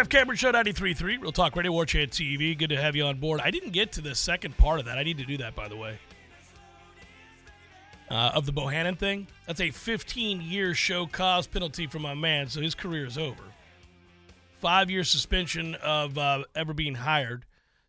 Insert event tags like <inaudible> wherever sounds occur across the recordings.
Jeff Cameron Show 93.3, Real Talk Radio, War Chant TV. Good to have you on board. I didn't get to the second part of that. I need to do that, by the way. Uh, of the Bohannon thing. That's a 15 year show cause penalty for my man, so his career is over. Five year suspension of uh, ever being hired,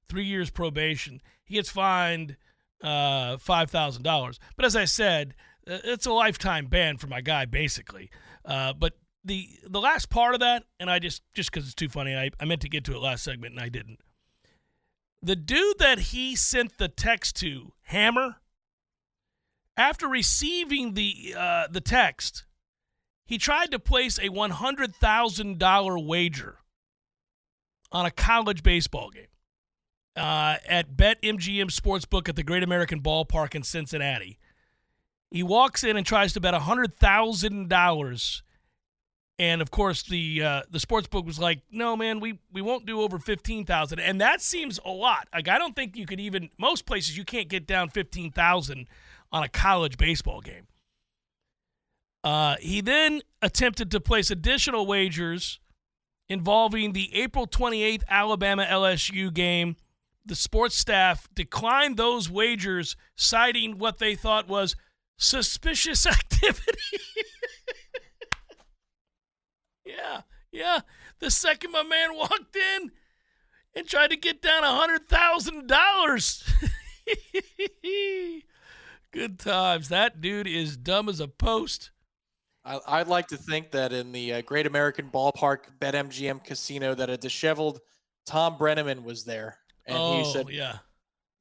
three years probation. He gets fined uh, $5,000. But as I said, uh, it's a lifetime ban for my guy, basically. Uh, but the the last part of that, and I just just because it's too funny, I, I meant to get to it last segment and I didn't. The dude that he sent the text to, Hammer, after receiving the uh, the text, he tried to place a one hundred thousand dollar wager on a college baseball game uh, at BetMGM Sportsbook at the Great American Ballpark in Cincinnati. He walks in and tries to bet hundred thousand dollars and of course, the uh, the sports book was like, "No, man, we we won't do over fifteen thousand, and that seems a lot. Like, I don't think you could even most places you can't get down fifteen thousand on a college baseball game. Uh, he then attempted to place additional wagers involving the April twenty eighth Alabama LSU game. The sports staff declined those wagers, citing what they thought was suspicious <laughs> activity. Yeah, yeah. The second my man walked in and tried to get down a hundred thousand dollars. <laughs> Good times. That dude is dumb as a post. I, would like to think that in the uh, Great American Ballpark BetMGM Casino, that a disheveled Thom Brennaman was there, and oh, he said, "Yeah,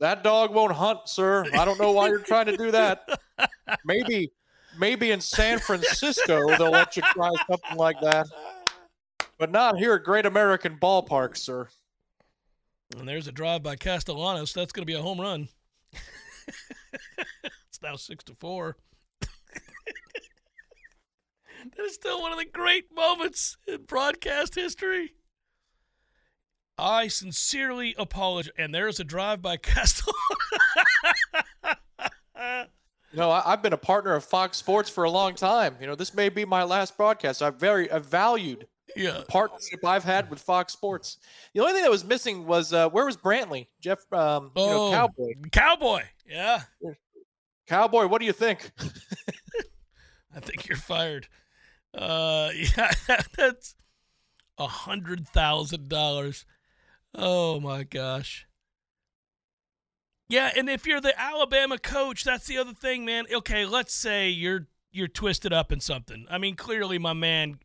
that dog won't hunt, sir. I don't know why you're trying to do that. <laughs> Maybe, maybe in San Francisco they'll let you try something like that, but not here at Great American Ballpark, sir." And there's a drive by Castellanos. That's going to be a home run. <laughs> it's now six to four. <laughs> that is still one of the great moments in broadcast history. I sincerely apologize. And there's a drive by Castellanos. <laughs> You know, I, have been a partner of Fox Sports for a long time. You know, this may be my last broadcast. I've very I've valued yeah. the partnership I've had with Fox Sports. The only thing that was missing was uh, where was Brantley, Jeff? Um, oh, you know, Cowboy. Cowboy. Yeah. Cowboy. What do you think? <laughs> I think you're fired. Uh, <laughs> yeah, that's a hundred thousand dollars. Oh my gosh. Yeah, and if you're the Alabama coach, that's the other thing, man. Okay, let's say you're you're twisted up in something. I mean, clearly my man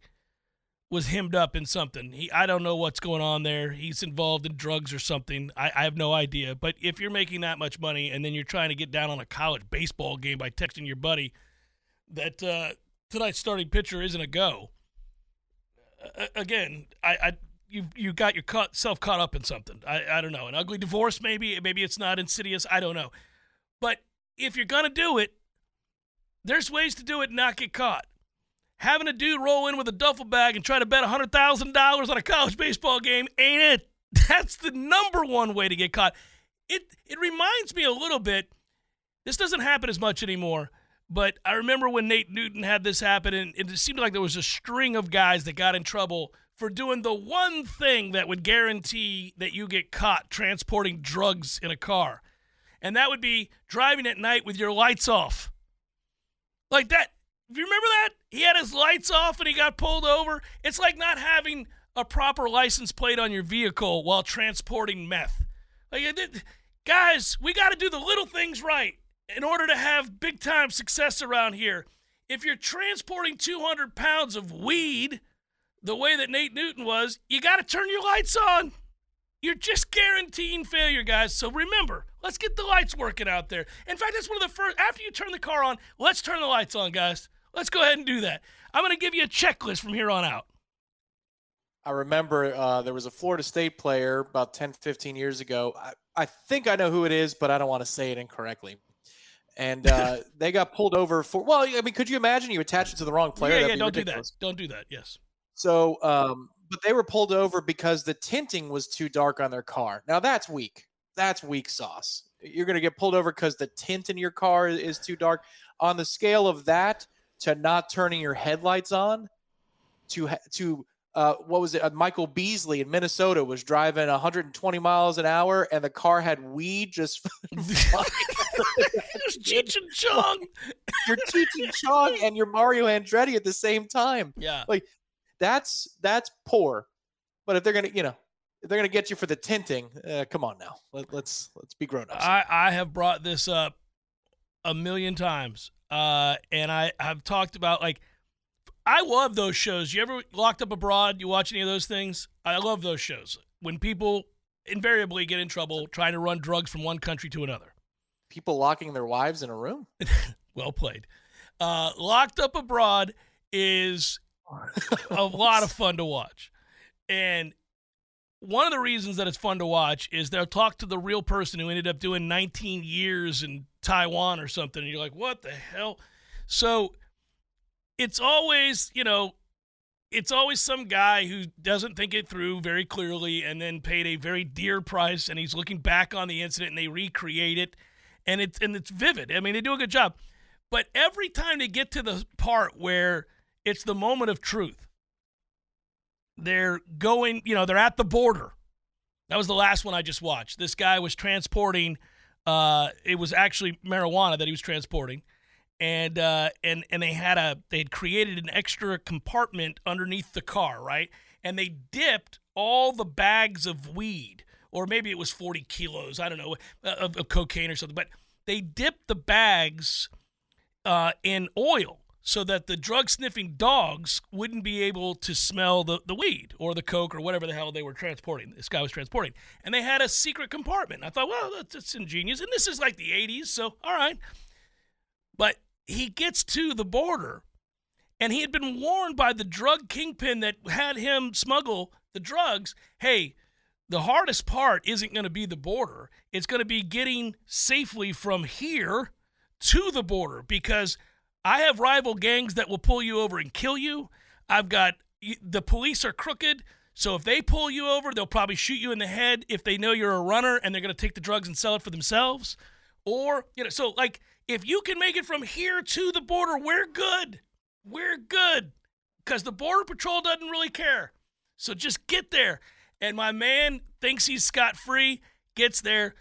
was hemmed up in something. He I don't know what's going on there. He's involved in drugs or something. I, I have no idea. But if you're making that much money and then you're trying to get down on a college baseball game by texting your buddy that uh, tonight's starting pitcher isn't a go. Uh, again, I, I you you got yourself caught up in something. I, I don't know. An ugly divorce, maybe. Maybe it's not insidious. I don't know. But if you're gonna do it, there's ways to do it and not get caught. Having a dude roll in with a duffel bag and try to bet hundred thousand dollars on a college baseball game ain't it. <laughs> That's the number one way to get caught. It it reminds me a little bit. This doesn't happen as much anymore. But I remember when Nate Newton had this happen, and it seemed like there was a string of guys that got in trouble for doing the one thing that would guarantee that you get caught transporting drugs in a car. And that would be driving at night with your lights off. Like that. Do you remember that? He had his lights off and he got pulled over. It's like not having a proper license plate on your vehicle while transporting meth. Like, guys, we got to do the little things right in order to have big time success around here. if you're transporting 200 pounds of weed the way that Nate Newton was, you got to turn your lights on. You're just guaranteeing failure, guys. So remember, let's get the lights working out there. In fact, that's one of the first, after you turn the car on, let's turn the lights on, guys. Let's go ahead and do that. I'm going to give you a checklist from here on out. I remember uh, there was a Florida State player about 10, 15 years ago. I, I think I know who it is, but I don't want to say it incorrectly. And uh, <laughs> they got pulled over for, well, I mean, could you imagine you attach it to the wrong player? Yeah, That'd yeah, don't ridiculous. do that. Don't do that. Yes. So, um, but they were pulled over because the tinting was too dark on their car. Now that's weak. That's weak sauce. You're going to get pulled over because the tint in your car is too dark. On the scale of that to not turning your headlights on, to to uh, what was it? Uh, Michael Beasley in Minnesota was driving 120 miles an hour, and the car had weed just. There's <laughs> Cheech and Chong. you're teaching Chong and you're Mario Andretti at the same time. Yeah. That's that's poor. But if they're gonna, you know, if they're gonna get you for the tinting, uh, come on now. Let, let's let's be grown ups. I, I have brought this up a million times. Uh, and I have talked about like I love those shows. You ever locked up abroad? You watch any of those things? I love those shows. When people invariably get in trouble trying to run drugs from one country to another. People locking their wives in a room. <laughs> Well played. Uh, locked up abroad is <laughs> a lot of fun to watch. And one of the reasons that it's fun to watch is they'll talk to the real person who ended up doing 19 years in Taiwan or something. And you're like, what the hell? So it's always, you know, it's always some guy who doesn't think it through very clearly and then paid a very dear price and he's looking back on the incident and they recreate it and it's and it's vivid. I mean, they do a good job. But every time they get to the part where it's the moment of truth, they're going, you know, they're at the border. That was the last one I just watched. This guy was transporting uh it was actually marijuana that he was transporting. And uh and and they had a they had created an extra compartment underneath the car, right? And they dipped all the bags of weed or maybe it was 40 kilos, I don't know, of, of cocaine or something, but they dipped the bags uh, in oil so that the drug sniffing dogs wouldn't be able to smell the, the weed or the coke or whatever the hell they were transporting. This guy was transporting. And they had a secret compartment. I thought, well, that's, that's ingenious. And this is like the 80s, so all right. But he gets to the border and he had been warned by the drug kingpin that had him smuggle the drugs hey, the hardest part isn't going to be the border. It's going to be getting safely from here to the border because I have rival gangs that will pull you over and kill you. I've got the police are crooked. So if they pull you over, they'll probably shoot you in the head if they know you're a runner and they're going to take the drugs and sell it for themselves. Or, you know, so like if you can make it from here to the border, we're good. We're good because the Border Patrol doesn't really care. So just get there. And my man thinks he's scot free, gets there,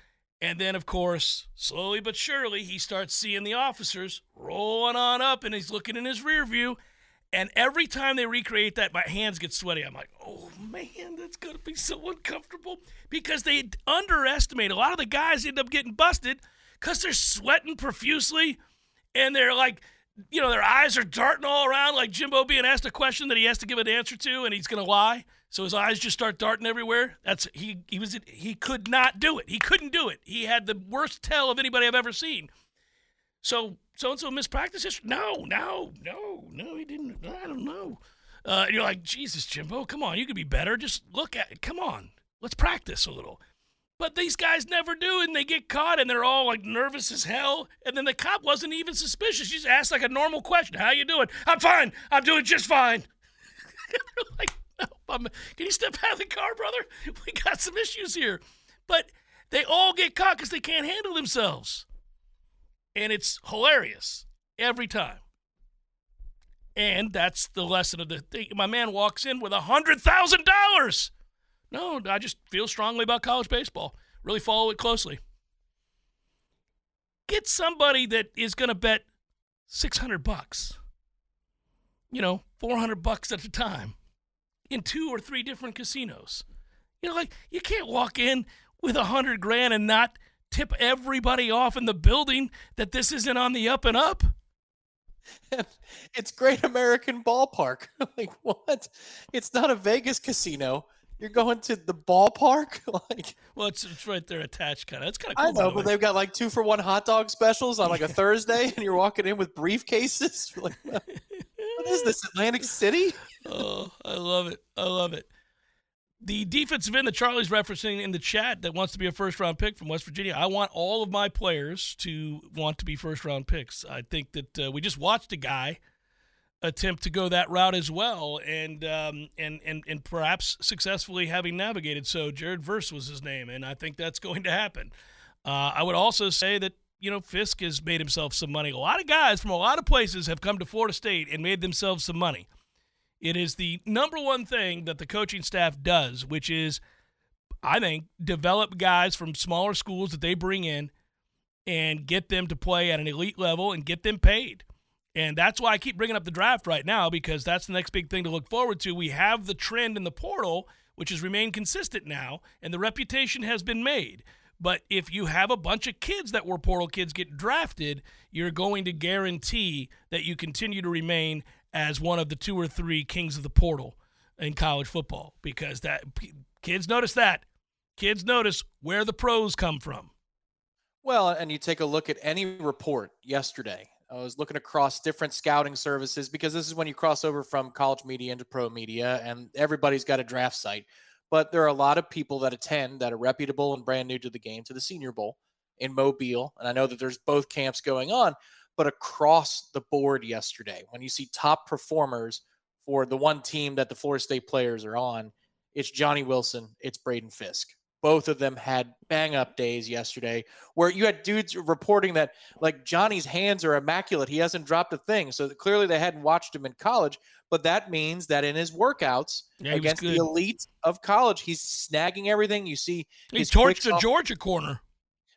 and then, of course, slowly but surely, he starts seeing the officers rolling on up and he's looking in his rear view. And every time they recreate that, my hands get sweaty. I'm like, oh man, that's going to be so uncomfortable because they underestimate. A lot of the guys end up getting busted because they're sweating profusely and they're like, you know, their eyes are darting all around like Jimbo being asked a question that he has to give an answer to and he's going to lie. So his eyes just start darting everywhere. That's he he was he could not do it. He couldn't do it. He had the worst tell of anybody I've ever seen. So so and so mispractice history? No, no, no, no. He didn't. I don't know. Uh, you're like Jesus, Jimbo. Come on, you could be better. Just look at it. Come on, let's practice a little. But these guys never do, and they get caught, and they're all like nervous as hell. And then the cop wasn't even suspicious. He just asked like a normal question: "How you doing?" "I'm fine. I'm doing just fine." <laughs> like, <laughs> no, I'm, can you step out of the car, brother? We got some issues here. But they all get caught because they can't handle themselves, and it's hilarious every time. And that's the lesson of the thing. My man walks in with a hundred thousand dollars. No, I just feel strongly about college baseball. Really follow it closely. Get somebody that is going to bet 600 bucks. You know, 400 bucks at a time in two or three different casinos. You know, like you can't walk in with a hundred grand and not tip everybody off in the building that this isn't on the up and up. <laughs> it's Great American Ballpark. <laughs> like what? It's not a Vegas casino. You're going to the ballpark, <laughs> like. Well, it's, it's right there attached, kind of. It's kind of. Cool, I know, but they've got like two for one hot dog specials on like a Thursday, and you're walking in with briefcases. like, what is this, Atlantic City? oh, I love it. I love it. The defensive end that Charlie's referencing in the chat that wants to be a first round pick from West Virginia. I want all of my players to want to be first round picks. I think that uh, we just watched a guy attempt to go that route as well, and um, and and and perhaps successfully having navigated. So Jared Verse was his name, and I think that's going to happen. Uh, I would also say that you know Fisk has made himself some money. A lot of guys from a lot of places have come to Florida State and made themselves some money. It is the number one thing that the coaching staff does, which is, I think, develop guys from smaller schools that they bring in and get them to play at an elite level and get them paid. And that's why I keep bringing up the draft right now because that's the next big thing to look forward to. We have the trend in the portal, which has remained consistent now, and the reputation has been made. But if you have a bunch of kids that were portal kids get drafted, you're going to guarantee that you continue to remain as one of the two or three kings of the portal in college football because that kids notice that. Kids notice where the pros come from. Well, and you take a look at any report yesterday. I was looking across different scouting services because this is when you cross over from college media into pro media, and everybody's got a draft site. But there are a lot of people that attend that are reputable and brand new to the game, to the Senior Bowl in Mobile. And I know that there's both camps going on but across the board yesterday, when you see top performers for the one team that the Florida State players are on, it's Johnny Wilson, it's Braden Fisk. Both of them had bang up days yesterday where you had dudes reporting that like Johnny's hands are immaculate. He hasn't dropped a thing. So clearly they hadn't watched him in college, but that means that in his workouts yeah, against the elite of college, he's snagging everything. You see, he torched the Georgia corner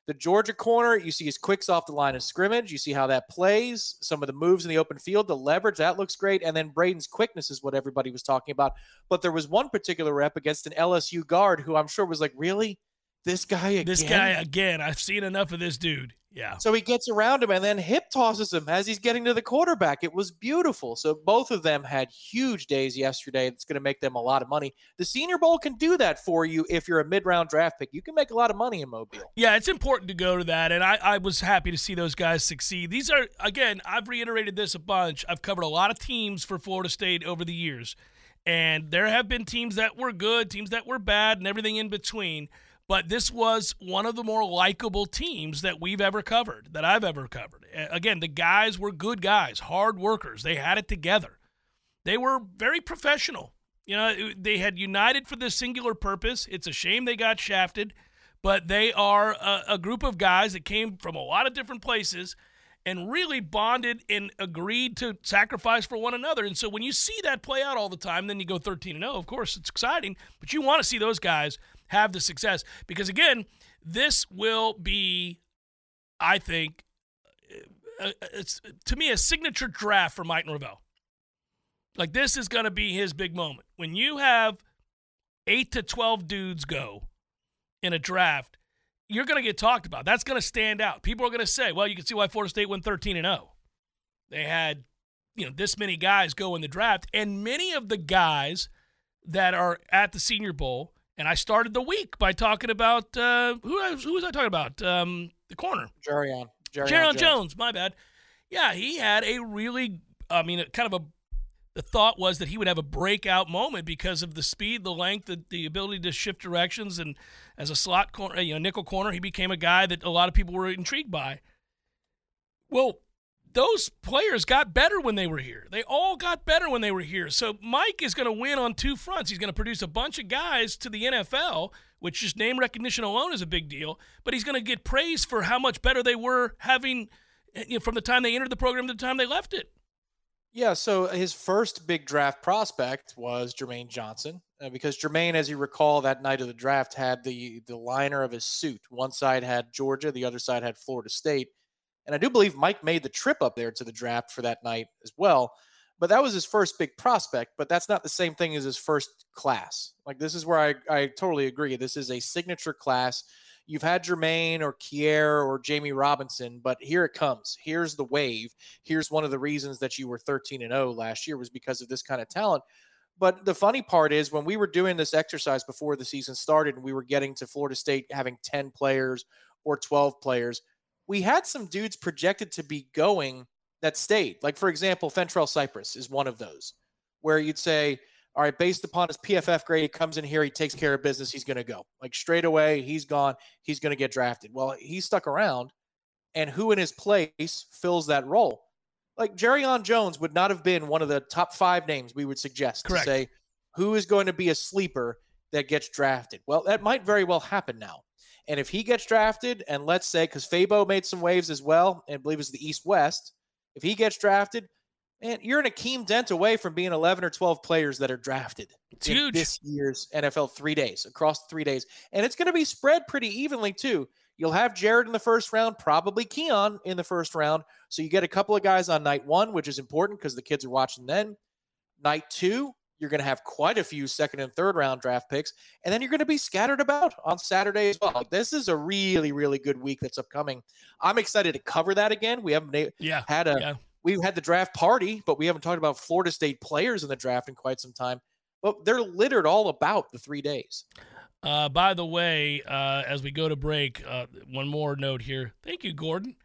the Georgia corner, you see his quicks off the line of scrimmage. You see how that plays, some of the moves in the open field, the leverage, that looks great. And then Braden's quickness is what everybody was talking about. But there was one particular rep against an LSU guard who I'm sure was like, really? This guy again? This guy again. I've seen enough of this dude. Yeah. So he gets around him and then hip tosses him as he's getting to the quarterback. It was beautiful. So both of them had huge days yesterday. It's going to make them a lot of money. The Senior Bowl can do that for you if you're a mid round draft pick. You can make a lot of money in Mobile. Yeah, it's important to go to that. And I, I was happy to see those guys succeed. These are, again, I've reiterated this a bunch. I've covered a lot of teams for Florida State over the years. And there have been teams that were good, teams that were bad, and everything in between but this was one of the more likable teams that we've ever covered, that I've ever covered. Again, the guys were good guys, hard workers. They had it together. They were very professional. You know, they had united for this singular purpose. It's a shame they got shafted, but they are a, a group of guys that came from a lot of different places and really bonded and agreed to sacrifice for one another. And so when you see that play out all the time, then you go 13 and 0. Of course, it's exciting, but you want to see those guys have the success because again, this will be, I think, uh, uh, it's to me a signature draft for Mike Norvell. Like this is going to be his big moment when you have eight to twelve dudes go in a draft. You're going to get talked about. That's going to stand out. People are going to say, "Well, you can see why Florida State went 13 and 0. They had, you know, this many guys go in the draft, and many of the guys that are at the Senior Bowl and I started the week by talking about uh, who, who was I talking about? Um, the corner. Jarrian. Jarrian Jones. Jones. My bad. Yeah, he had a really, I mean, kind of a. The thought was that he would have a breakout moment because of the speed, the length, the, the ability to shift directions, and as a slot corner, you know, nickel corner, he became a guy that a lot of people were intrigued by. Well, those players got better when they were here. They all got better when they were here. So Mike is going to win on two fronts. He's going to produce a bunch of guys to the NFL, which just name recognition alone is a big deal. But he's going to get praise for how much better they were having you know, from the time they entered the program to the time they left it. Yeah, so his first big draft prospect was Jermaine Johnson, uh, because Jermaine, as you recall, that night of the draft had the the liner of his suit. One side had Georgia, the other side had Florida State. And I do believe Mike made the trip up there to the draft for that night as well. But that was his first big prospect, but that's not the same thing as his first class. Like, this is where I, I totally agree. This is a signature class. you've had Jermaine or Kier or Jammie Robinson, but here it comes. Here's the wave. Here's one of the reasons that you were 13 and 0 last year was because of this kind of talent. But the funny part is when we were doing this exercise before the season started and we were getting to Florida State having 10 players or 12 players, we had some dudes projected to be going that stayed. Like, for example, Fentrell Cypress is one of those where you'd say, all right, based upon his PFF grade, he comes in here, he takes care of business, he's going to go. Like straight away, he's gone, he's going to get drafted. Well, he stuck around, and who in his place fills that role? Like Jarrian Jones would not have been one of the top five names we would suggest Correct. to say who is going to be a sleeper that gets drafted. Well, that might very well happen now. And if he gets drafted, and let's say, because Fabo made some waves as well, and I believe it's the East West, if he gets drafted, man, you're an Akeem Dent away from being 11 or 12 players that are drafted it's huge. this year's NFL three days, across three days. And it's going to be spread pretty evenly, too. You'll have Jared in the first round, probably Keon in the first round. So you get a couple of guys on night one, which is important because the kids are watching then. Night two, you're going to have quite a few second and third round draft picks. And then you're going to be scattered about on Saturday as well. This is a really, really good week that's upcoming. I'm excited to cover that again. We haven't yeah, had a yeah we've had the draft party, but we haven't talked about Florida State players in the draft in quite some time. But they're littered all about the three days. Uh, by the way, uh, as we go to break, uh, one more note here. Thank you, Gordon.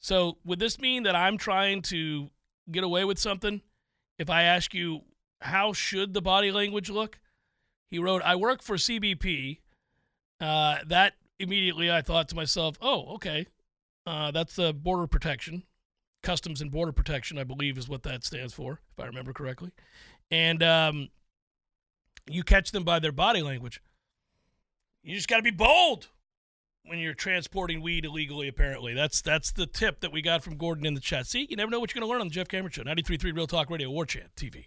So, would this mean that I'm trying to get away with something? If I ask you, how should the body language look? He wrote, I work for CBP. Uh, that immediately I thought to myself, oh, okay. Uh, that's the border protection. Customs and Border Protection, I believe, is what that stands for, if I remember correctly. And um, you catch them by their body language. You just got to be bold when you're transporting weed illegally. Apparently, that's that's the tip that we got from Gordon in the chat. See, you never know what you're going to learn on the Jeff Cameron Show, 93.3 Real Talk Radio, War Chant TV.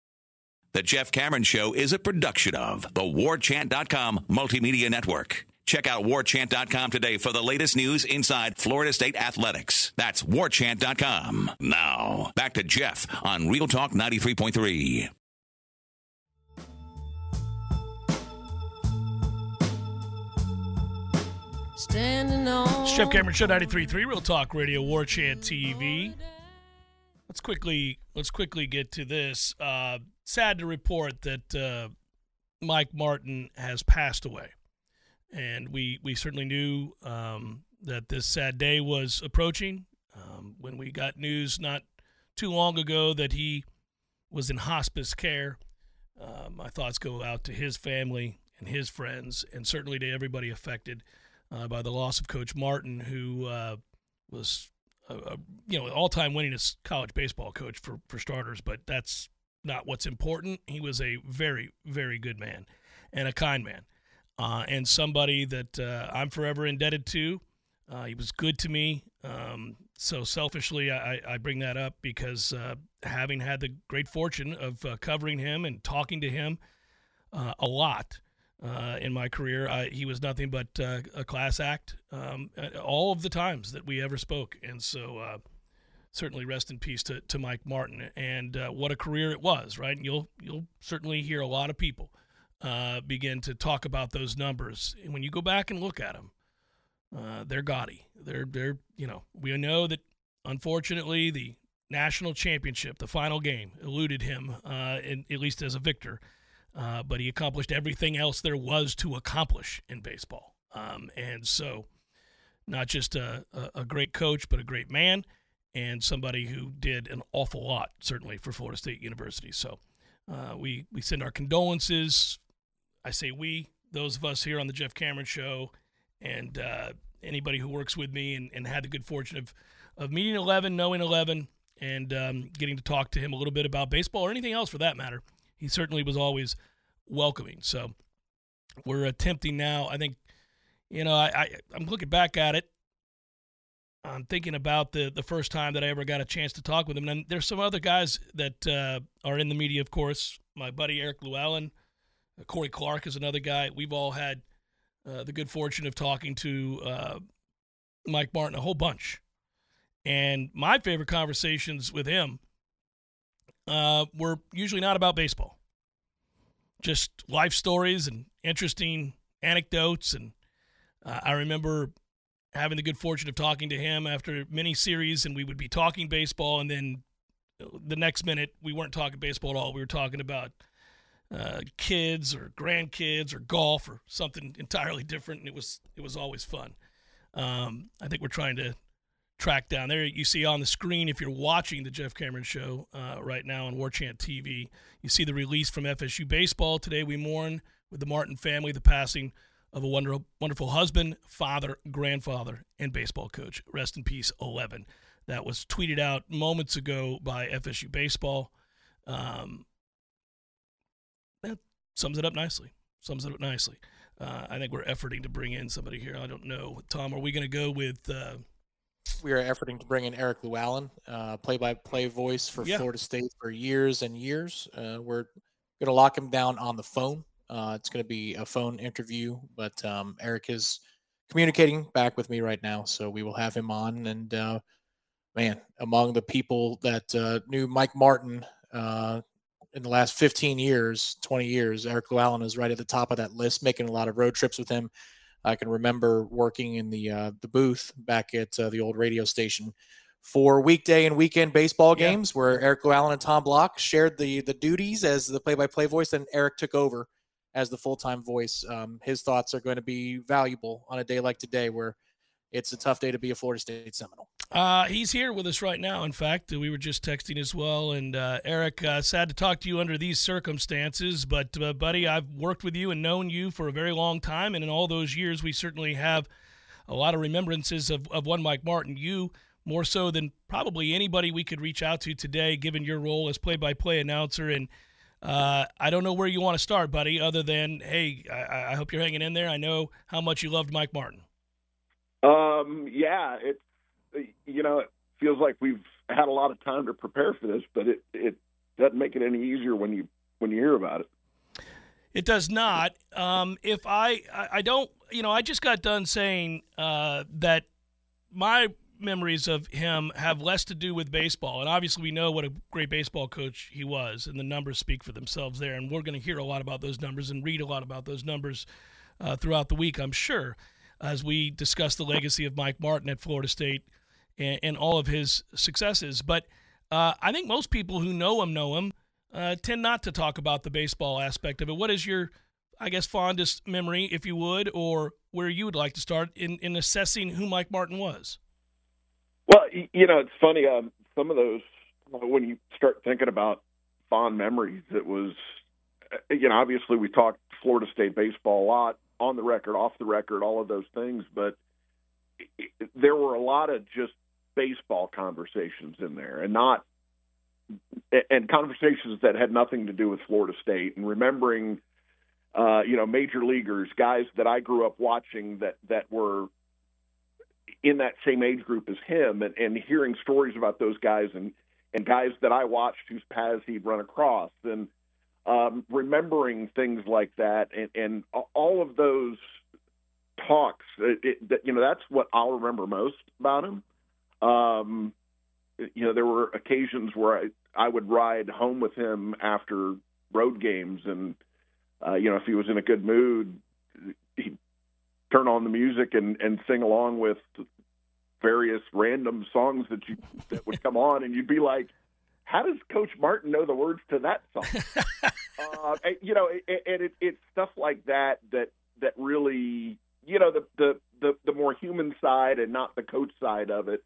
The Jeff Cameron Show is a production of the WarChant.com Multimedia Network. Check out warchant.com today for the latest news inside Florida State athletics. That's warchant.com. Now, back to Jeff on Real Talk 93.3. Standing on Jeff Cameron Show 93.3 Real Talk Radio War Chant TV. Let's quickly let's quickly get to this. Uh, sad to report that uh, Mike Martin has passed away, and we we certainly knew um, that this sad day was approaching um, when we got news not too long ago that he was in hospice care. Uh, my thoughts go out to his family and his friends, and certainly to everybody affected uh, by the loss of Coach Martin, who uh, was a, a, you know all-time winningest college baseball coach for for starters. But that's not what's important. He was a very, very good man and a kind man, uh, and somebody that uh, I'm forever indebted to. Uh, he was good to me. Um, so selfishly, I, I, bring that up because uh, having had the great fortune of uh, covering him and talking to him uh, a lot in my career, I, he was nothing but a class act um, all of the times that we ever spoke. And so certainly rest in peace to, to Mike Martin. And uh, what a career it was, right? And you'll you'll certainly hear a lot of people uh, begin to talk about those numbers. And when you go back and look at them, uh, they're gaudy. They're they're you know we know that unfortunately the national championship, the final game, eluded him, uh, in, at least as a victor. Uh, but he accomplished everything else there was to accomplish in baseball. Um, and so, not just a, a, a great coach, but a great man and somebody who did an awful lot, certainly for Florida State University. So uh, we we send our condolences. I say we, those of us here on the Jeff Cameron Show, and uh, anybody who works with me and, and had the good fortune of of meeting Eleven, knowing Eleven, and um, getting to talk to him a little bit about baseball or anything else for that matter. He certainly was always welcoming. So we're attempting now. I think, you know, I, I I'm looking back at it I'm thinking about the the first time that I ever got a chance to talk with him. And there's some other guys that uh, are in the media, of course. My buddy Eric Luallen, uh, Corey Clark is another guy. We've all had uh, the good fortune of talking to uh, Mike Martin a whole bunch. And my favorite conversations with him uh, were usually not about baseball, just life stories and interesting anecdotes. And uh, I remember having the good fortune of talking to him after many series, and we would be talking baseball, and then the next minute we weren't talking baseball at all. We were talking about uh, kids or grandkids or golf or something entirely different, and it was it was always fun. Um, I think we're trying to track down there. You see on the screen if you're watching the Jeff Cameron Show uh, right now on War Chant TV, you see the release from FSU baseball today. We mourn with the Martin family the passing of a wonderful, wonderful husband, father, grandfather, and baseball coach. Rest in peace, 11. That was tweeted out moments ago by FSU Baseball. Um, that sums it up nicely. Sums it up nicely. Uh, I think we're efforting to bring in somebody here. I don't know. Tom, are we going to go with. Uh, we are efforting to bring in Eric Luallen, uh, play-by-play voice for yeah. Florida State for years and years. Uh, we're going to lock him down on the phone uh, it's going to be a phone interview, but um, Eric is communicating back with me right now, so we will have him on. And uh, man, among the people that uh, knew Mike Martin uh, in the last 15 years, 20 years, Eric Luallen is right at the top of that list, making a lot of road trips with him. I can remember working in the uh, the booth back at uh, the old radio station for weekday and weekend baseball games, yeah. where Eric Luallen and Tom Block shared the the duties as the play-by-play voice, and Eric took over as the full time voice. Um, his thoughts are going to be valuable on a day like today, where it's a tough day to be a Florida State Seminole. Uh, he's here with us right now. In fact, we were just texting as well. And uh, Eric, uh, sad to talk to you under these circumstances, but uh, buddy, I've worked with you and known you for a very long time, and in all those years, we certainly have a lot of remembrances of, of one Mike Martin. You more so than probably anybody we could reach out to today, given your role as play-by-play announcer and uh, I don't know where you want to start, buddy, other than, hey, I, I, hope you're hanging in there. I know how much you loved Mike Martin. Um, yeah, it, you know, it feels like we've had a lot of time to prepare for this, but it, it doesn't make it any easier when you, when you hear about it. It does not. Um, if I, I don't, you know, I just got done saying uh, that my memories of him have less to do with baseball. And obviously, we know what a great baseball coach he was, and the numbers speak for themselves there. And we're going to hear a lot about those numbers and read a lot about those numbers uh, throughout the week, I'm sure, as we discuss the legacy of Mike Martin at Florida State and, and all of his successes. But uh, I think most people who know him know him uh, tend not to talk about the baseball aspect of it. What is your I guess, fondest memory, if you would, or where you would like to start in, in assessing who Mike Martin was? Well, you know, it's funny. Um, some of those, when you start thinking about fond memories, it was, uh, you know, obviously we talked Florida State baseball a lot on the record, off the record, all of those things, but there were a lot of just baseball conversations in there, and not and conversations that had nothing to do with Florida State, and remembering, uh, you know, major leaguers, guys that I grew up watching that that were in that same age group as him, and, and hearing stories about those guys and and guys that I watched whose paths he'd run across, and um, remembering things like that, and, and all of those talks. It, it, that, you know, that's what I'll remember most about him. Um, you know, there were occasions where I, I would ride home with him after road games, and uh, you know, if he was in a good mood, turn on the music and and sing along with various random songs that you that would come on, and you'd be like, "How does Coach Martin know the words to that song?" <laughs> uh, and, you know, and it, it's stuff like that that that really, you know, the the the, the more human side and not the coach side of it.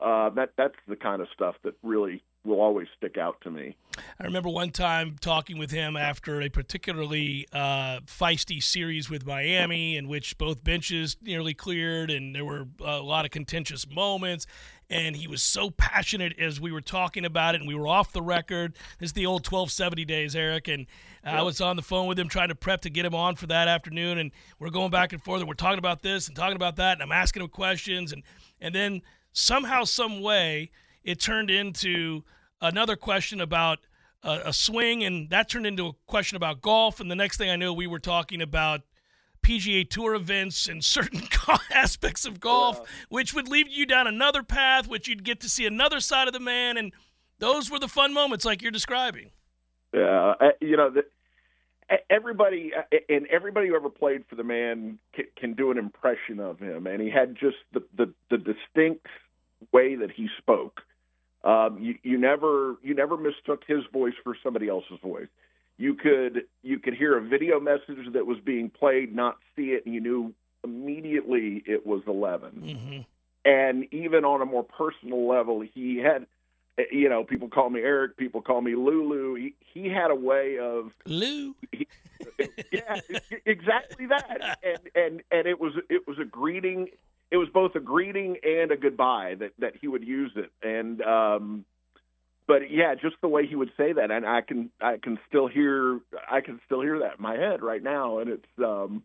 Uh, that that's the kind of stuff that really will always stick out to me. I remember one time talking with him after a particularly uh, feisty series with Miami, in which both benches nearly cleared, and there were a lot of contentious moments. And he was so passionate as we were talking about it, and we were off the record. This is the old 1270 days, Eric, and yep. I was on the phone with him trying to prep to get him on for that afternoon, and we're going back and forth, and we're talking about this and talking about that, and I'm asking him questions, and and then somehow, some way it turned into another question about a, a swing, and that turned into a question about golf. And the next thing I knew, we were talking about PGA Tour events and certain <laughs> aspects of golf, yeah. which would lead you down another path, which you'd get to see another side of the man, and those were the fun moments, like you're describing. Yeah, you know, the, everybody and everybody who ever played for the man can, can, do an impression of him, and he had just the, the, the distinct way that he spoke. Um, you, you never you never mistook his voice for somebody else's voice. You could you could hear a video message that was being played, not see it, and you knew immediately it was 11. Mm-hmm. And even on a more personal level, he had you know people call me Eric, people call me Lulu. He he had a way of Lou. He, <laughs> yeah, exactly that. <laughs> And and and it was it was a greeting it was both a greeting and a goodbye that that he would use it. And um but yeah just the way he would say that and i can i can still hear i can still hear that in my head right now. And it's um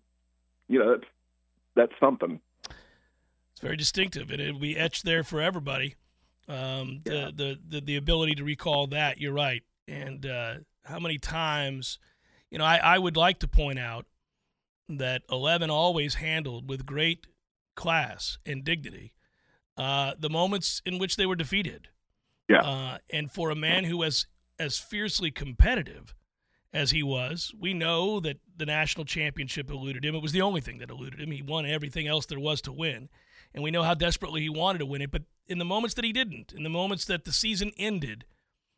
you know that's that's something. It's very distinctive and it'll be etched there for everybody. Um yeah. the, the the the ability to recall that you're right. And uh how many times you know i i would like to point out that 11 always handled with great class and dignity uh, the moments in which they were defeated. Yeah. Uh, and for a man who was as fiercely competitive as he was, we know that the national championship eluded him. It was the only thing that eluded him. He won everything else there was to win. And we know how desperately he wanted to win it. But in the moments that he didn't, in the moments that the season ended,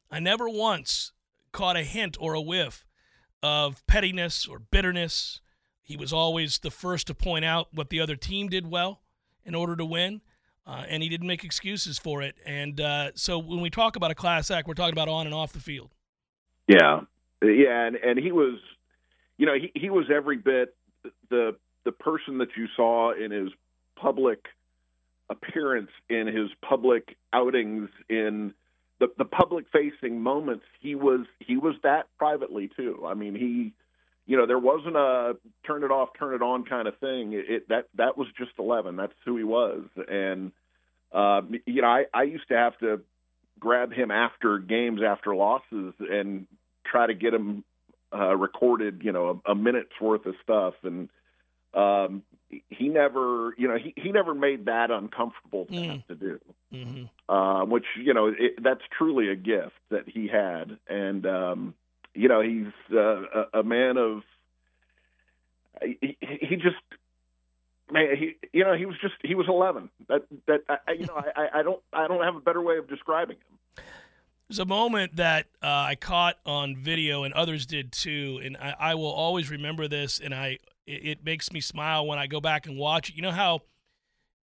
I never once caught a hint or a whiff of pettiness or bitterness he was always the first to point out what the other team did well in order to win, uh, and he didn't make excuses for it. And uh, so when we talk about a class act, we're talking about on and off the field. Yeah, yeah, and and he was, you know, he he was every bit the the person that you saw in his public appearance, in his public outings, in the the public facing moments. He was he was that privately too. I mean, he you know, there wasn't a turn it off, turn it on kind of thing. It, it that that was just eleven. That's who he was, and uh, you know, I, I used to have to grab him after games, after losses, and try to get him uh, recorded. You know, a, a minute's worth of stuff, and um, he never, you know, he, he never made that uncomfortable to mm. have to do, mm-hmm. uh, which you know, it, that's truly a gift that he had, and. um you know, he's uh, a, a man of. He, he just man, he you know he was just he was 11. That that I, you know I, I don't I don't have a better way of describing him. There's a moment that uh, I caught on video, and others did too, and I, I will always remember this, and I it, it, makes me smile when I go back and watch it. You know how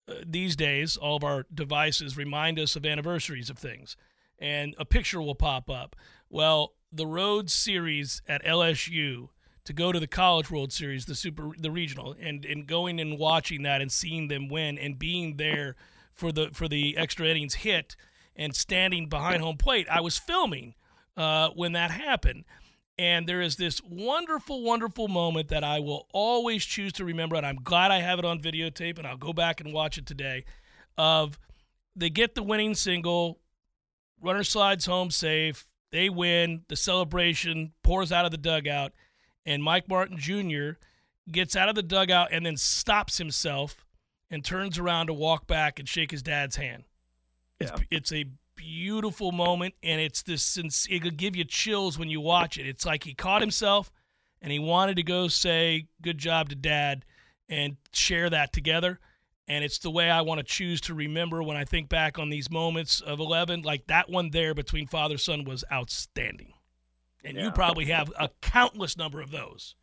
uh, these days all of our devices remind us of anniversaries of things, and a picture will pop up. Well, the road series at LSU to go to the College World Series, the super, the regional, and and going and watching that and seeing them win and being there for the for the extra innings hit and standing behind home plate. I was filming uh, when that happened. And there is this wonderful, wonderful moment that I will always choose to remember. And I'm glad I have it on videotape, and I'll go back and watch it today. Of they get the winning single, runner slides home safe, they win, the celebration pours out of the dugout, and Mike Martin Jr. gets out of the dugout and then stops himself and turns around to walk back and shake his dad's hand. It's, Yeah. it's a beautiful moment, and it's this. since It'll give you chills when you watch it. It's like he caught himself, and he wanted to go say "good job" to dad and share that together. And it's the way I want to choose to remember when I think back on these moments of 11. Like that one there between father son was outstanding, and you probably have a countless number of those.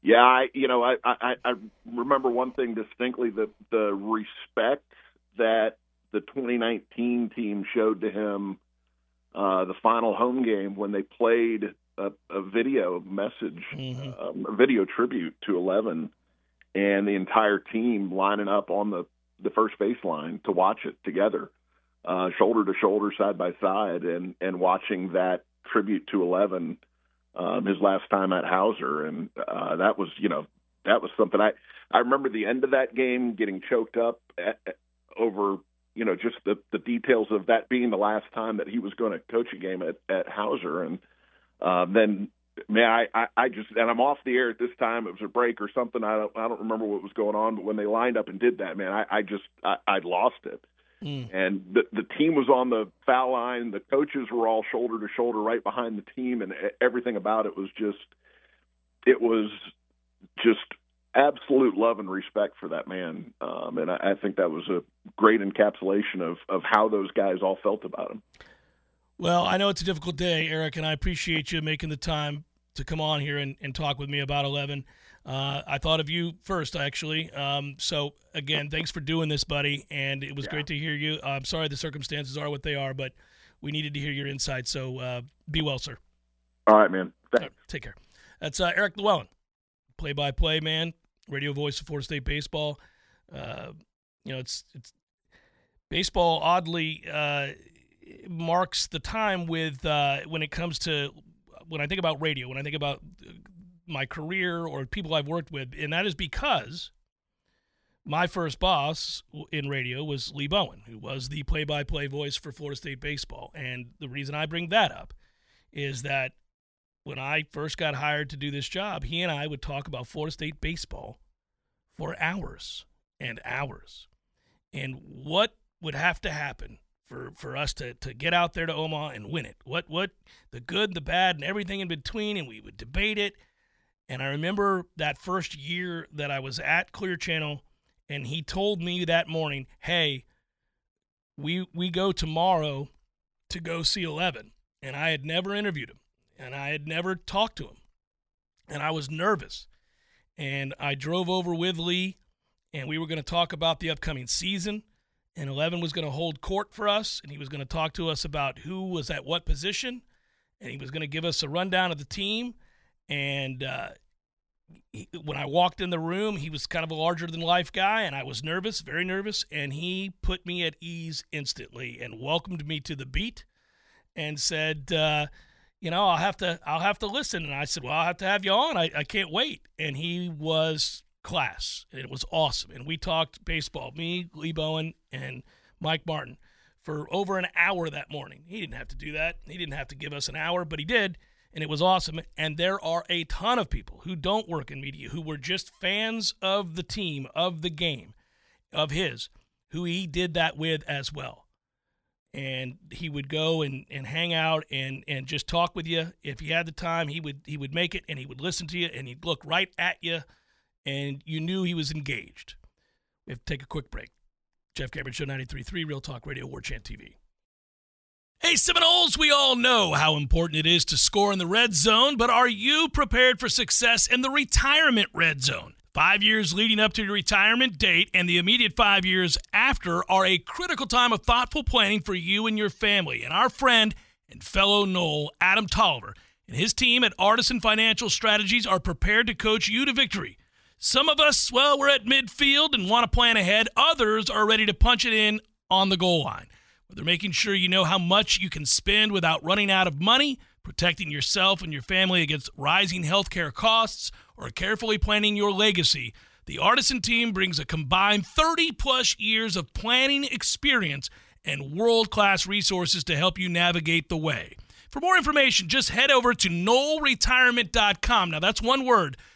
Yeah, I you know I I, I remember one thing distinctly the the respect that the 2019 team showed to him uh, the final home game when they played a, a video message, Mhm. um, a video tribute to 11, and the entire team lining up on the the first baseline to watch it together, uh, shoulder to shoulder, side by side, and and watching that tribute to 11 um, his last time at Howser, and uh, that was you know that was something I I remember the end of that game getting choked up at, at- over you know just the the details of that being the last time that he was going to coach a game at at Howser, and uh, then man I, I I just and I'm off the air at this time. It was a break or something. I don't I don't remember what was going on, but when they lined up and did that, man, I, I just I, I lost it Mm. and the the team was on the foul line. The coaches were all shoulder to shoulder right behind the team, and everything about it was just it was just absolute love and respect for that man. Um, and I, I think that was a great encapsulation of of how those guys all felt about him. Well, I know it's a difficult day, Eric, and I appreciate you making the time to come on here and, and talk with me about 11. Uh, I thought of you first, actually. Um, so, again, thanks for doing this, buddy. And it was great to hear you. I'm sorry the circumstances are what they are, but we needed to hear your insight. So, uh, be well, sir. All right, man. Thanks. right, take care. That's uh, Eric Luallen, play by play man, radio voice of Florida State baseball. Uh, you know, it's it's baseball oddly uh, marks the time with uh, when it comes to when I think about radio, when I think about my career or people I've worked with, and that is because my first boss in radio was Lee Bowen, who was the play-by-play voice for Florida State baseball. And the reason I bring that up is that when I first got hired to do this job, he and I would talk about Florida State baseball for hours and hours. And what would have to happen for, for us to, to get out there to Omaha and win it? What what the good, the bad, and everything in between, and we would debate it. And I remember that first year that I was at Clear Channel, and he told me that morning, "Hey, we we go tomorrow to go see Eleven." And I had never interviewed him, and I had never talked to him, and I was nervous. And I drove over with Lee, and we were going to talk about the upcoming season. And Eleven was going to hold court for us, and he was going to talk to us about who was at what position, and he was going to give us a rundown of the team. And uh, he, when I walked in the room, he was kind of a larger than life guy, and I was nervous, very nervous. And he put me at ease instantly and welcomed me to the beat and said, uh, "You know, I'll have to, I'll have to listen." And I said, "Well, I'll have to have you on. I, I can't wait." And he was class, and it was awesome. And we talked baseball, me, Lee Bowen, and Mike Martin, for over an hour that morning. He didn't have to do that. He didn't have to give us an hour, but he did and it was awesome. And there are a ton of people who don't work in media who were just fans of the team, of the game, of his, who he did that with as well. And he would go and, and hang out and, and just talk with you. If he had the time, he would he would make it and he would listen to you and he'd look right at you and you knew he was engaged. We have to take a quick break. Jeff Cameron Show 93.3 Real Talk Radio, War Chant TV. Hey, Seminoles, we all know how important it is to score in the red zone, but are you prepared for success in the retirement red zone? Five years leading up to your retirement date and the immediate five years after are a critical time of thoughtful planning for you and your family. And our friend and fellow Knoll, Adam Tolliver, and his team at Artisan Financial Strategies are prepared to coach you to victory. Some of us, well, we're at midfield and want to plan ahead. Others are ready to punch it in on the goal line. Whether making sure you know how much you can spend without running out of money, protecting yourself and your family against rising healthcare costs, or carefully planning your legacy, the Artisan team brings a combined 30 plus years of planning experience and world class resources to help you navigate the way. For more information, just head over to knollretirement.com. Now, that's one word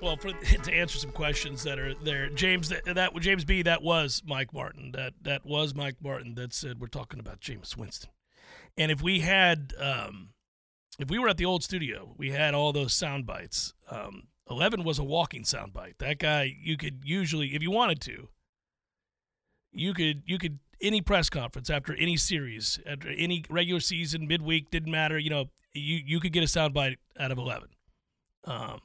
well, for, <laughs> to answer some questions that are there, James, that, that James B, that was Mike Martin. That that was Mike Martin that said we're talking about Jameis Winston. And if we had, um, if we were at the old studio, we had all those sound bites. Um, Eleven was a walking sound bite. That guy, you could usually, if you wanted to, you could you could any press conference after any series, after any regular season, midweek, didn't matter. You know, you you could get a sound bite out of Eleven. Um,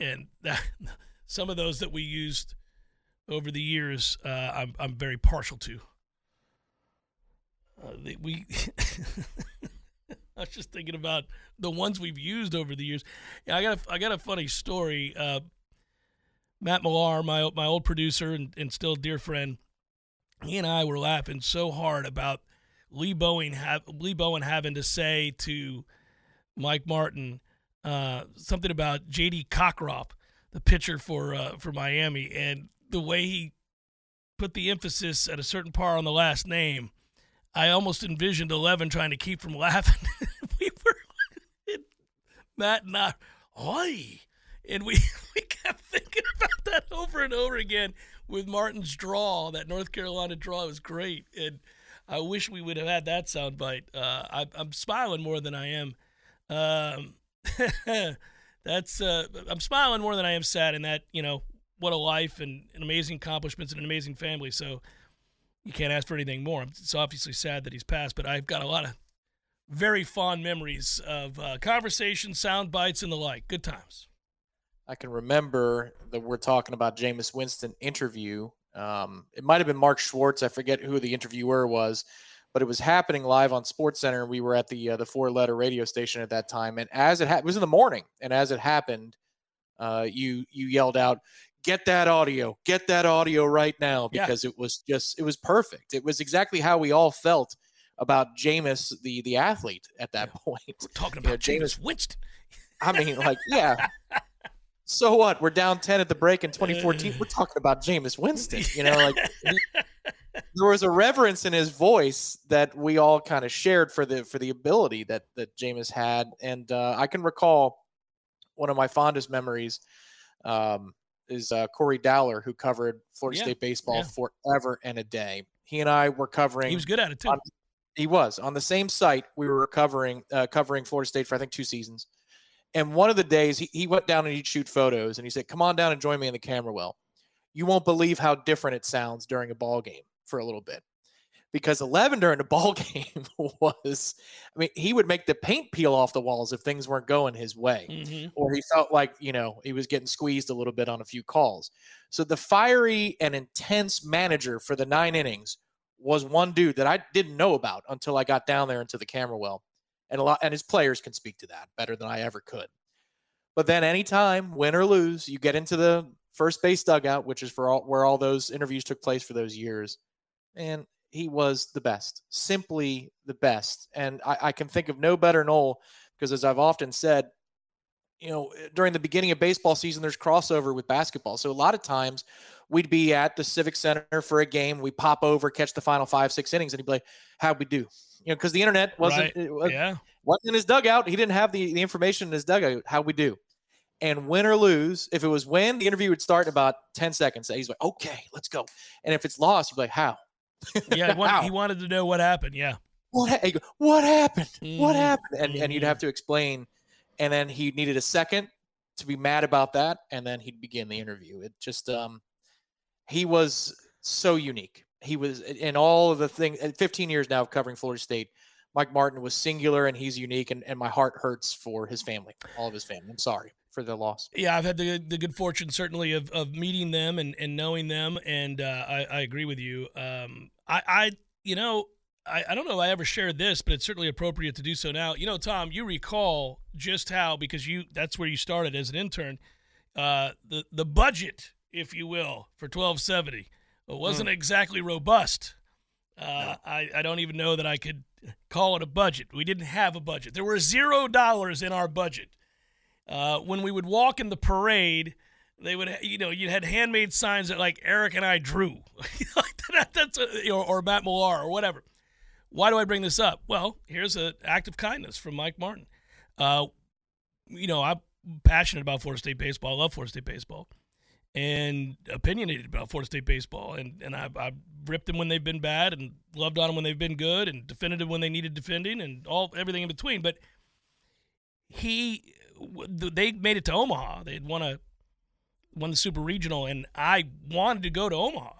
and that, <laughs> some of those that we used over the years, uh, I'm I'm very partial to. Uh, we, <laughs> I was just thinking about the ones we've used over the years. Yeah, I got a, I got a funny story. Uh, Matt Millar, my my old producer and, and still dear friend, he and I were laughing so hard about Lee Bowen have Lee Bowen having to say to Mike Martin uh, something about J.D. Cockcroft, the pitcher for uh, for Miami, and the way he put the emphasis at a certain part on the last name. I almost envisioned Eleven trying to keep from <laughs> laughing. we were <laughs> Matt and I, oi, and we <laughs> we kept thinking about that over and over again with Martin's draw. That North Carolina draw was great, and I wish we would have had that soundbite. Uh, I, I'm smiling more than I am. Um, <laughs> that's uh, I'm smiling more than I am sad, and that you know what a life and, and amazing accomplishments and an amazing family. So you can't ask for anything more. It's obviously sad that he's passed, but I've got a lot of very fond memories of uh, conversations, sound bites, and the like. Good times. I can remember that we're talking about Jameis Winston interview. Um, it might have been Mark Schwartz. I forget who the interviewer was, but it was happening live on Sports Center. We were at the uh, the four letter radio station at that time, and as it, ha- it was in the morning, and as it happened, uh, you you yelled out, "Get that audio! Get that audio right now!" Because yeah. it was just it was perfect. It was exactly how we all felt about Jameis, the the athlete, at that yeah. point. We're talking about you know, Jameis Winston. I mean, like, yeah. <laughs> so what? We're down 10 at the break in 2014. We're talking about Jameis Winston. <laughs> You know, like there was a reverence in his voice that we all kind of shared for the for the ability that that Jameis had. And uh, I can recall one of my fondest memories um, is uh, Corey Dowler, who covered Florida yeah, State baseball yeah. forever and a day. He and I were covering. He was good at it too. On, he was on the same site. We were covering uh, covering Florida State for I think two seasons. And one of the days he, he went down and he'd shoot photos and he said, Come on down and join me in the camera well. You won't believe how different it sounds during a ball game for a little bit. Because 11 during the ball <laughs> game was, I mean, he would make the paint peel off the walls if things weren't going his way, mm-hmm. or he felt like, you know, he was getting squeezed a little bit on a few calls. So the fiery and intense manager for the nine innings was one dude that I didn't know about until I got down there into the camera well and a lot and his players can speak to that better than I ever could. But then anytime, win or lose, you get into the first base dugout, which is for all where all those interviews took place for those years. And he was the best, simply the best. And I, I can think of no better Nole because as I've often said, you know, eh, during the beginning of baseball season, there's crossover with basketball. So a lot of times we'd be at the Civic Center for a game. We pop over, catch the final five, six innings, and he'd be like, How'd we do? you know, because the internet wasn't right. was, yeah. wasn't in his dugout. He didn't have the, the information in his dugout. How we do, and win or lose. If it was win, the interview would start in about ten seconds. He's like, okay, let's go. And if it's lost, he'd be like, how? Yeah, he, wanted, he wanted to know what happened. Yeah. What what happened? Mm-hmm. What happened? And and you'd have to explain. And then he needed a second to be mad about that, and then he'd begin the interview. It just um, he was so unique he was in all of the things 15 years now of covering Florida State, Mike Martin was singular and he's unique, and, and my heart hurts for his family, all of his family. I'm sorry for the loss. Yeah, I've had the the good fortune certainly of, of meeting them and, and knowing them, and uh, I, I agree with you. Um, I, I you know I, I don't know if I ever shared this, but it's certainly appropriate to do so now. You know, Tom, you recall just how because you that's where you started as an intern. Uh, the the budget, if you will, for twelve seventy wasn't mm. exactly robust. Uh, no. I, I don't even know that I could call it a budget. We didn't have a budget. There were zero dollars in our budget. Uh, when we would walk in the parade, they would, you know, you had handmade signs that like Eric and I drew, <laughs> that, that's a, or, or Matt Millar or whatever. Why do I bring this up? Well, here's an act of kindness from Mike Martin. Uh, you know, I'm passionate about Florida State baseball. I love Florida State baseball and opinionated about Florida State baseball. And, and I've, I've ripped them when they've been bad and loved on them when they've been good and defended them when they needed defending and all everything in between. But he, they made it to Omaha. They'd won a, won the super regional and I wanted to go to Omaha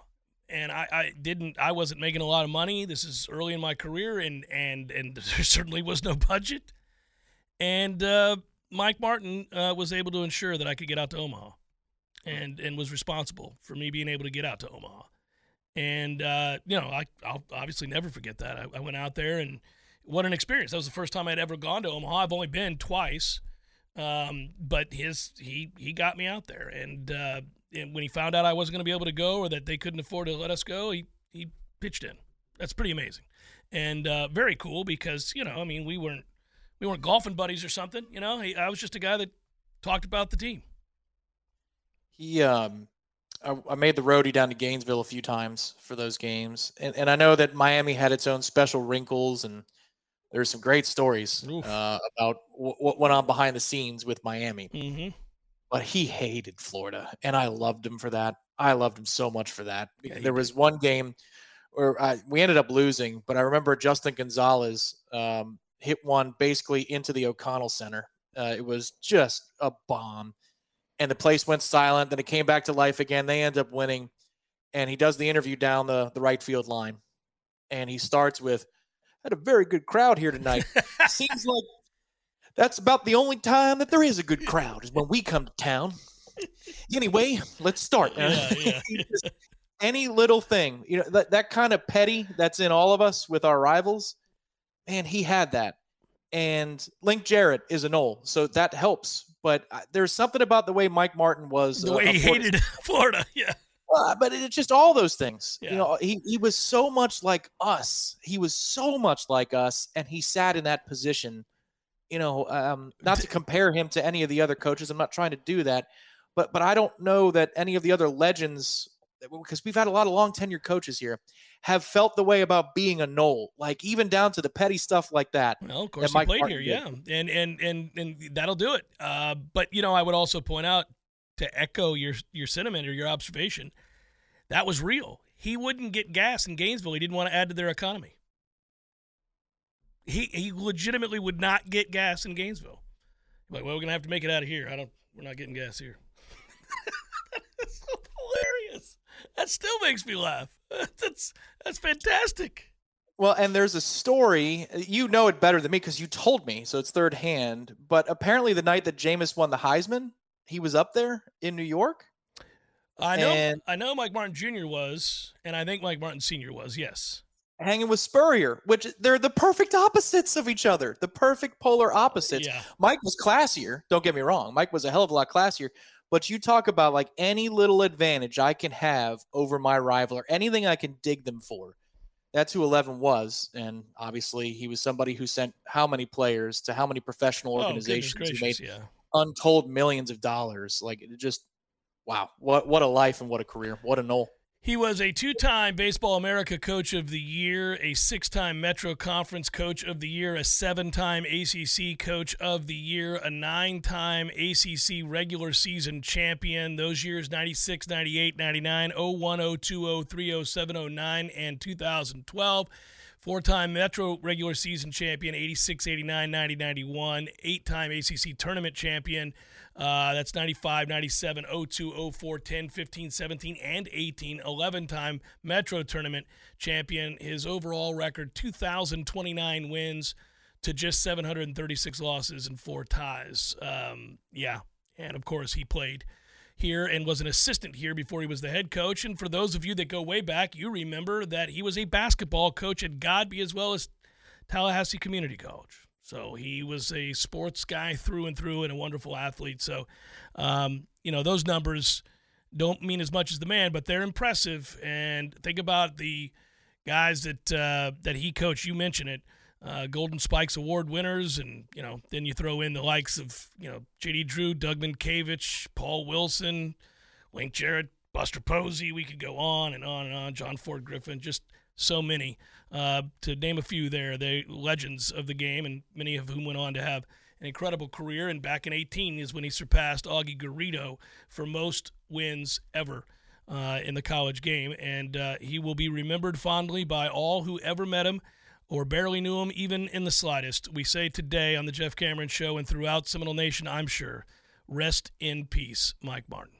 and I, I didn't I wasn't making a lot of money. This is early in my career and and and <laughs> there certainly was no budget. And uh, Mike Martin uh, was able to ensure that I could get out to Omaha, and and was responsible for me being able to get out to Omaha. And uh, you know I I'll obviously never forget that. I, I, went out there and what an experience. That was the first time I'd ever gone to Omaha. I've only been twice, um, but his he he got me out there and uh, and when he found out I wasn't going to be able to go or that they couldn't afford to let us go, he he pitched in. That's pretty amazing, and uh, very cool because you know I mean we weren't we weren't golfing buddies or something. You know, he, I was just a guy that talked about the team. He um. I, I made the roadie down to Gainesville a few times for those games, and, and I know that Miami had its own special wrinkles, and there's some great stories uh, about what went on behind the scenes with Miami. Mm-hmm but he hated Florida, and I loved him for that. I loved him so much for that. Yeah, there was one game where I, we ended up losing, but I remember Justin Gonzalez um, hit one basically into the O'Connell Center. Uh, it was just a bomb, and the place went silent. Then it came back to life again. They end up winning, and he does the interview down the the right field line, and he starts with, "Had a very good crowd here tonight. <laughs> Seems like that's about the only time that there is a good crowd is when we come to town. Anyway, let's start. Yeah, yeah. <laughs> Any little thing, you know, that, that kind of petty that's in all of us with our rivals, man, he had that. And Link Jarrett is a Nole, so that helps. But uh, there's something about the way Mike Martin was. The way he hated <laughs> Florida, yeah. Uh, but it's just all those things. Yeah. You know, he, he was so much like us. He was so much like us, and he sat in that position you know, um, not to compare him to any of the other coaches. I'm not trying to do that, but but I don't know that any of the other legends, because we've had a lot of long tenured coaches here, have felt the way about being a Nole, like even down to the petty stuff like that. Well, of course, he played Martin here, did. yeah, and and and and that'll do it. Uh, but you know, I would also point out to echo your your sentiment or your observation, that was real. He wouldn't get gas in Gainesville. He didn't want to add to their economy. He he legitimately would not get gas in Gainesville. Like, well, we're gonna have to make it out of here. I don't. We're not getting gas here. <laughs> that's so hilarious. That still makes me laugh. <laughs> That's that's fantastic. Well, and there's a story. You know it better than me because you told me, so it's third hand. But apparently, the night that Jameis won the Heisman, he was up there in New York. I know. And, I know. Mike Martin Jr. was, and I think Mike Martin Sr. was. Yes hanging with Spurrier, which they're the perfect opposites of each other, the perfect polar opposites. Yeah. Mike was classier. Don't get me wrong. Mike was a hell of a lot classier. But you talk about like any little advantage I can have over my rival or anything I can dig them for. That's who 11 was. And obviously, he was somebody who sent how many players to how many professional oh, organizations oh, gracious, made yeah. Untold millions of dollars. Like, just wow. What, what a life and what a career. What a Nole. He was a two time Baseball America Coach of the Year, a six time Metro Conference Coach of the Year, a seven time ACC Coach of the Year, a nine time ACC regular season champion. Those years 96, 98, 99, 01, 02, 03, 07, 09, and 2012 Four time Metro regular season champion, 86, 89, 90, 91. Eight time ACC tournament champion. Uh, that's 95, 97, 02, 04, 10, 15, 17, and 18. 11 time Metro tournament champion. His overall record 2,029 wins to just 736 losses and four ties. Um, yeah. And of course, he played here and was an assistant here before he was the head coach. And for those of you that go way back, you remember that he was a basketball coach at Godby as well as Tallahassee Community College. So he was a sports guy through and through and a wonderful athlete. So, um, you know, those numbers don't mean as much as the man, but they're impressive. And think about the guys that uh, that he coached. You mentioned it uh, Golden Spikes Award winners, and you know, then you throw in the likes of you know J.D. Drew, Doug Mientkiewicz, Paul Wilson, Link Jarrett, Buster Posey. We could go on and on and on. John Ford Griffin, just so many. Uh, to name a few, there, they legends of the game, and many of whom went on to have an incredible career. And back in 18 is when he surpassed Augie Garrido for most wins ever. Uh, in the college game, and uh, he will be remembered fondly by all who ever met him or barely knew him even in the slightest. We say today on the Jeff Cameron Show and throughout Seminole Nation, I'm sure, rest in peace, Mike Martin.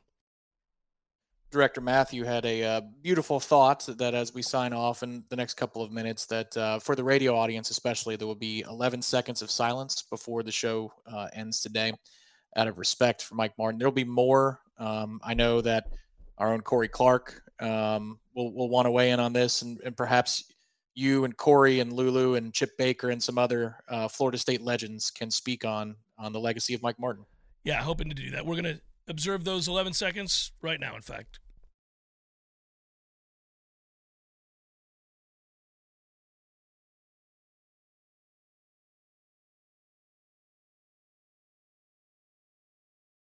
Director Matthew had a uh, beautiful thought that as we sign off in the next couple of minutes, that uh, for the radio audience especially, there will be 11 seconds of silence before the show uh, ends today, out of respect for Mike Martin. There'll be more. Um, I know that our own Corey Clark um, will will want to weigh in on this, and, and perhaps you and Corey and Lulu and Chip Baker and some other uh, Florida State legends can speak on on the legacy of Mike Martin. Yeah, hoping to do that. We're going to observe those 11 seconds right now, in fact.